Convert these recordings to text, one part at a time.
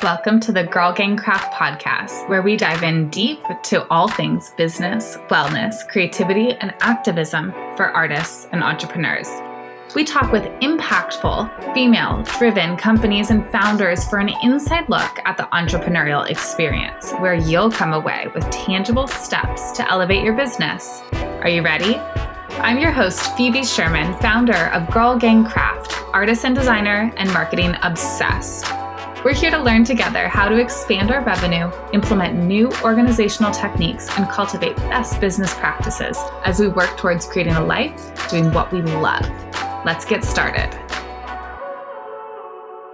Welcome to the Girl Gang Craft podcast, where we dive in deep to all things business, wellness, creativity, and activism for artists and entrepreneurs. We talk with impactful, female driven companies and founders for an inside look at the entrepreneurial experience, where you'll come away with tangible steps to elevate your business. Are you ready? I'm your host, Phoebe Sherman, founder of Girl Gang Craft, artist and designer, and marketing obsessed. We're here to learn together how to expand our revenue, implement new organizational techniques, and cultivate best business practices as we work towards creating a life doing what we love. Let's get started.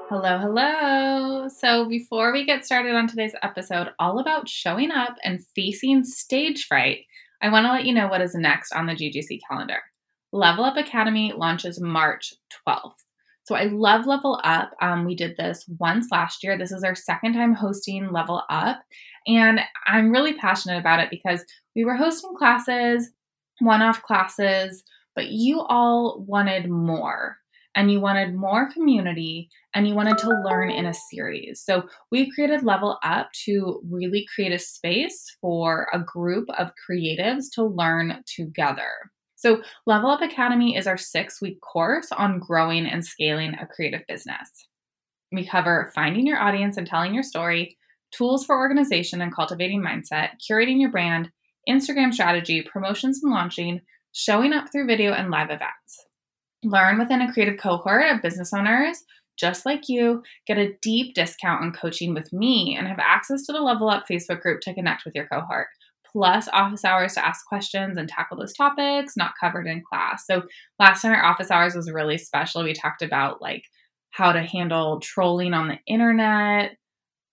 Hello, hello. So, before we get started on today's episode, all about showing up and facing stage fright, I want to let you know what is next on the GGC calendar. Level Up Academy launches March 12th. So I love Level Up. Um, we did this once last year. This is our second time hosting Level Up. And I'm really passionate about it because we were hosting classes, one off classes, but you all wanted more and you wanted more community and you wanted to learn in a series. So we created Level Up to really create a space for a group of creatives to learn together. So, Level Up Academy is our six week course on growing and scaling a creative business. We cover finding your audience and telling your story, tools for organization and cultivating mindset, curating your brand, Instagram strategy, promotions and launching, showing up through video and live events. Learn within a creative cohort of business owners just like you, get a deep discount on coaching with me, and have access to the Level Up Facebook group to connect with your cohort plus office hours to ask questions and tackle those topics not covered in class. So last time our office hours was really special. We talked about like how to handle trolling on the internet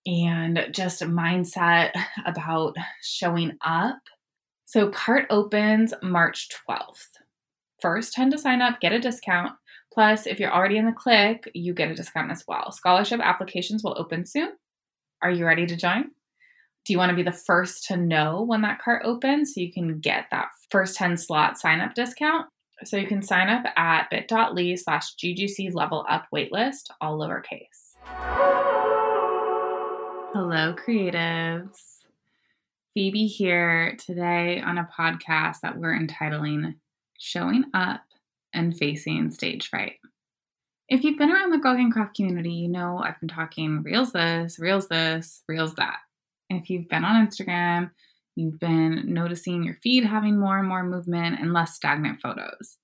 and just mindset about showing up. So cart opens March 12th. First 10 to sign up, get a discount. Plus, if you're already in the click, you get a discount as well. Scholarship applications will open soon. Are you ready to join? Do you want to be the first to know when that cart opens so you can get that first 10 slot sign up discount? So you can sign up at bit.ly slash GGC level up waitlist, all lowercase. Hello, creatives. Phoebe here today on a podcast that we're entitling Showing Up and Facing Stage Fright. If you've been around the Gang Craft community, you know I've been talking reels this, reels this, reels that. If you've been on Instagram, you've been noticing your feed having more and more movement and less stagnant photos.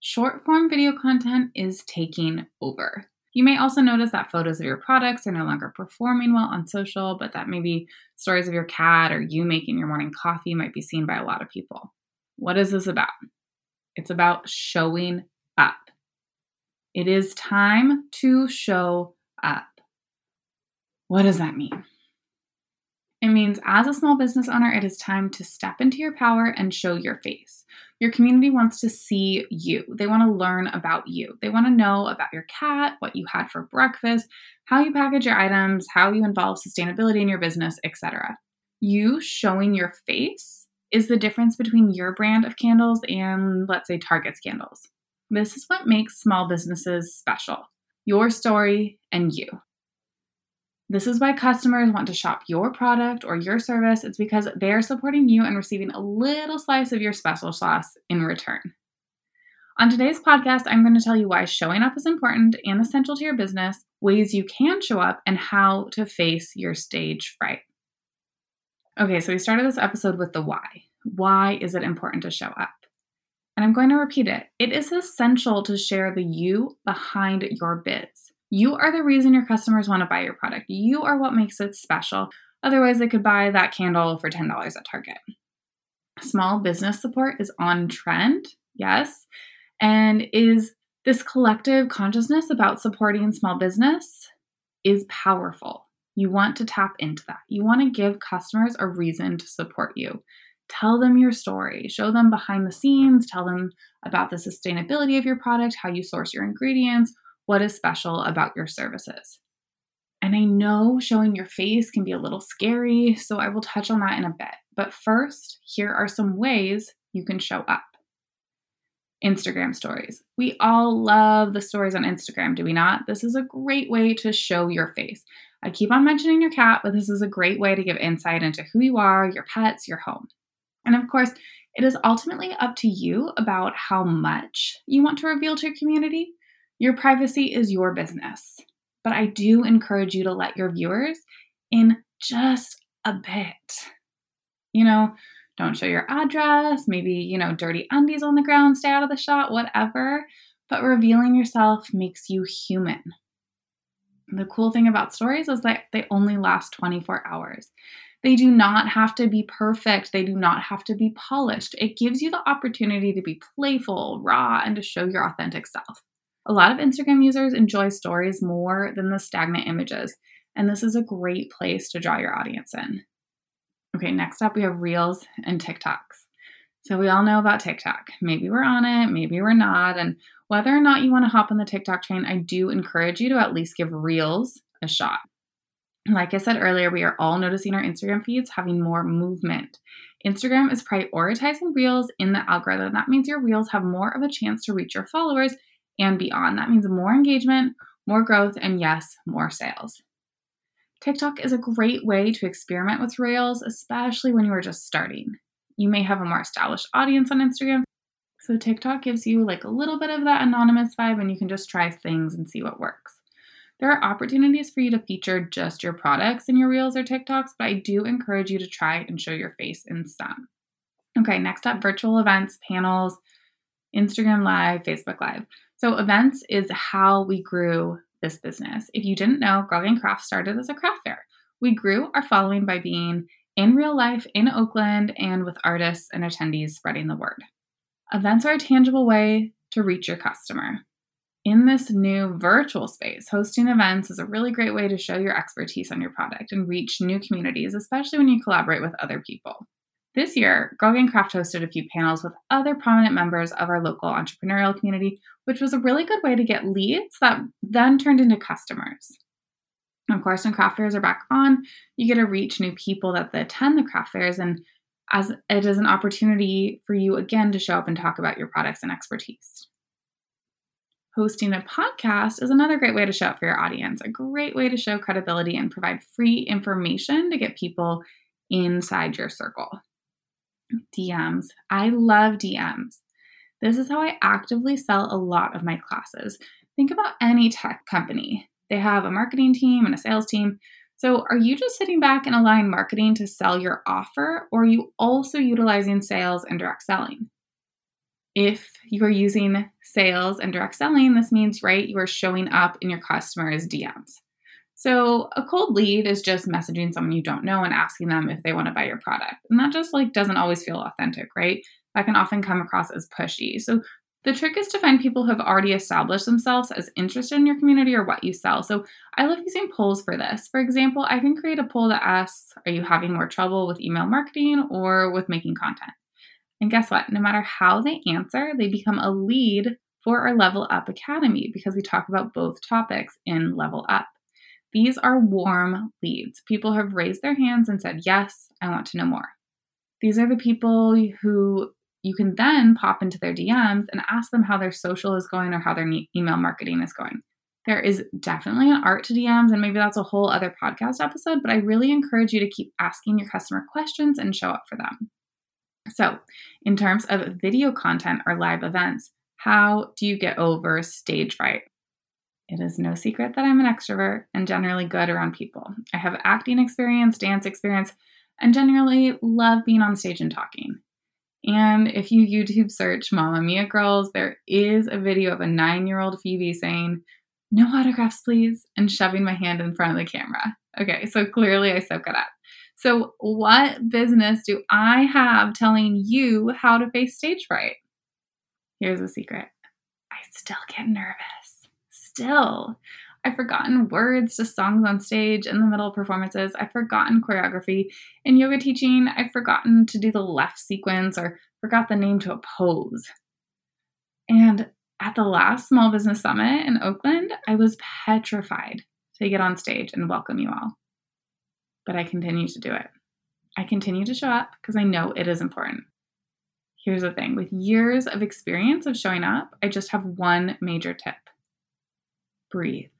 Short form video content is taking over. You may also notice that photos of your products are no longer performing well on social, but that maybe stories of your cat or you making your morning coffee might be seen by a lot of people. What is this about? It's about showing up. It is time to show up. What does that mean? It means as a small business owner, it is time to step into your power and show your face. Your community wants to see you. They want to learn about you. They want to know about your cat, what you had for breakfast, how you package your items, how you involve sustainability in your business, etc. You showing your face is the difference between your brand of candles and, let's say, Target's candles. This is what makes small businesses special your story and you. This is why customers want to shop your product or your service. It's because they're supporting you and receiving a little slice of your special sauce in return. On today's podcast, I'm going to tell you why showing up is important and essential to your business, ways you can show up, and how to face your stage fright. Okay, so we started this episode with the why. Why is it important to show up? And I'm going to repeat it. It is essential to share the you behind your biz. You are the reason your customers want to buy your product. You are what makes it special. Otherwise, they could buy that candle for $10 at Target. Small business support is on trend, yes, and is this collective consciousness about supporting small business is powerful. You want to tap into that. You want to give customers a reason to support you. Tell them your story, show them behind the scenes, tell them about the sustainability of your product, how you source your ingredients, what is special about your services. And I know showing your face can be a little scary, so I will touch on that in a bit. But first, here are some ways you can show up. Instagram stories. We all love the stories on Instagram, do we not? This is a great way to show your face. I keep on mentioning your cat, but this is a great way to give insight into who you are, your pets, your home. And of course, it is ultimately up to you about how much you want to reveal to your community. Your privacy is your business. But I do encourage you to let your viewers in just a bit. You know, don't show your address, maybe, you know, dirty undies on the ground, stay out of the shot, whatever. But revealing yourself makes you human. The cool thing about stories is that they only last 24 hours. They do not have to be perfect. They do not have to be polished. It gives you the opportunity to be playful, raw, and to show your authentic self. A lot of Instagram users enjoy stories more than the stagnant images, and this is a great place to draw your audience in. Okay, next up we have Reels and TikToks. So we all know about TikTok. Maybe we're on it, maybe we're not. And whether or not you want to hop on the TikTok train, I do encourage you to at least give Reels a shot. Like I said earlier, we are all noticing our Instagram feeds having more movement. Instagram is prioritizing Reels in the algorithm. That means your Reels have more of a chance to reach your followers and beyond. That means more engagement, more growth, and yes, more sales. TikTok is a great way to experiment with Reels, especially when you are just starting. You may have a more established audience on Instagram, so TikTok gives you like a little bit of that anonymous vibe and you can just try things and see what works. There are opportunities for you to feature just your products in your Reels or TikToks, but I do encourage you to try and show your face in some. Okay, next up virtual events, panels, Instagram Live, Facebook Live. So, events is how we grew this business. If you didn't know, Girl Gang Craft started as a craft fair. We grew our following by being in real life in Oakland and with artists and attendees spreading the word. Events are a tangible way to reach your customer. In this new virtual space, hosting events is a really great way to show your expertise on your product and reach new communities, especially when you collaborate with other people. This year, Girl Gang Craft hosted a few panels with other prominent members of our local entrepreneurial community, which was a really good way to get leads that then turned into customers. Of course, when craft fairs are back on, you get to reach new people that attend the craft fairs, and as it is an opportunity for you again to show up and talk about your products and expertise. Hosting a podcast is another great way to show up for your audience, a great way to show credibility and provide free information to get people inside your circle. DMs. I love DMs. This is how I actively sell a lot of my classes. Think about any tech company. They have a marketing team and a sales team. So, are you just sitting back and allowing marketing to sell your offer, or are you also utilizing sales and direct selling? If you are using sales and direct selling, this means, right, you are showing up in your customers' DMs. So a cold lead is just messaging someone you don't know and asking them if they want to buy your product. And that just like doesn't always feel authentic, right? That can often come across as pushy. So the trick is to find people who have already established themselves as interested in your community or what you sell. So I love using polls for this. For example, I can create a poll that asks, Are you having more trouble with email marketing or with making content? And guess what? No matter how they answer, they become a lead for our Level Up Academy because we talk about both topics in Level Up. These are warm leads. People have raised their hands and said, Yes, I want to know more. These are the people who you can then pop into their DMs and ask them how their social is going or how their email marketing is going. There is definitely an art to DMs, and maybe that's a whole other podcast episode, but I really encourage you to keep asking your customer questions and show up for them. So, in terms of video content or live events, how do you get over stage fright? It is no secret that I'm an extrovert and generally good around people. I have acting experience, dance experience, and generally love being on stage and talking. And if you YouTube search Mama Mia Girls, there is a video of a nine year old Phoebe saying, No autographs, please, and shoving my hand in front of the camera. Okay, so clearly I soak it up. So, what business do I have telling you how to face stage fright? Here's a secret I still get nervous still. I've forgotten words to songs on stage in the middle of performances. I've forgotten choreography. In yoga teaching, I've forgotten to do the left sequence or forgot the name to a pose. And at the last Small Business Summit in Oakland, I was petrified to get on stage and welcome you all. But I continue to do it. I continue to show up because I know it is important. Here's the thing with years of experience of showing up, I just have one major tip breathe.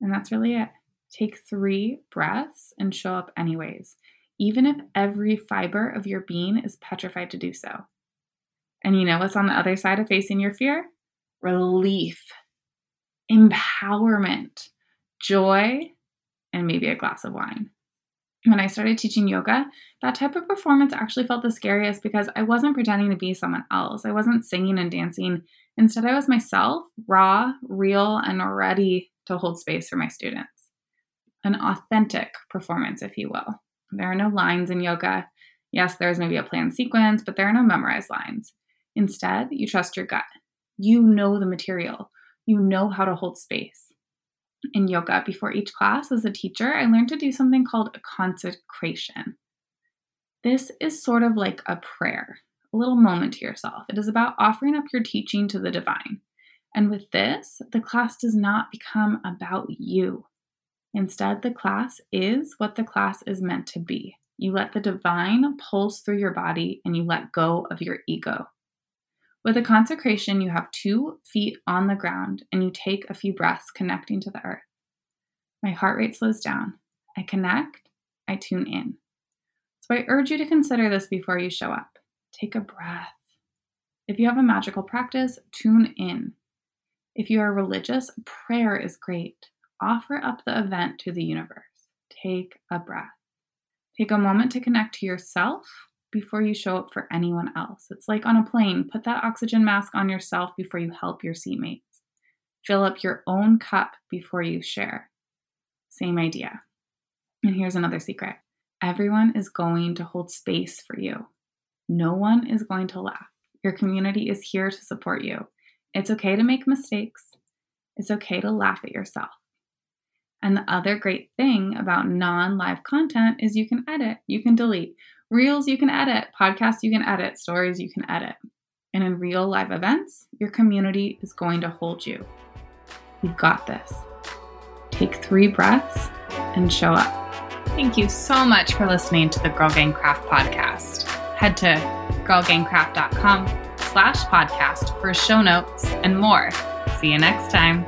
And that's really it. Take three breaths and show up anyways, even if every fiber of your being is petrified to do so. And you know what's on the other side of facing your fear? Relief, empowerment, joy, and maybe a glass of wine. When I started teaching yoga, that type of performance actually felt the scariest because I wasn't pretending to be someone else. I wasn't singing and dancing. Instead, I was myself, raw, real, and ready to hold space for my students. An authentic performance, if you will. There are no lines in yoga. Yes, there's maybe a planned sequence, but there are no memorized lines. Instead, you trust your gut. You know the material, you know how to hold space. In yoga, before each class, as a teacher, I learned to do something called a consecration. This is sort of like a prayer, a little moment to yourself. It is about offering up your teaching to the divine. And with this, the class does not become about you. Instead, the class is what the class is meant to be. You let the divine pulse through your body and you let go of your ego. With a consecration, you have two feet on the ground and you take a few breaths connecting to the earth. My heart rate slows down. I connect, I tune in. So I urge you to consider this before you show up. Take a breath. If you have a magical practice, tune in. If you are religious, prayer is great. Offer up the event to the universe. Take a breath. Take a moment to connect to yourself before you show up for anyone else. It's like on a plane, put that oxygen mask on yourself before you help your seatmates. Fill up your own cup before you share. Same idea. And here's another secret everyone is going to hold space for you. No one is going to laugh. Your community is here to support you. It's okay to make mistakes. It's okay to laugh at yourself. And the other great thing about non live content is you can edit, you can delete. Reels you can edit, podcasts you can edit, stories you can edit. And in real live events, your community is going to hold you. You've got this. Take three breaths and show up. Thank you so much for listening to the Girl Gang Craft podcast. Head to girlgangcraft.com slash podcast for show notes and more. See you next time.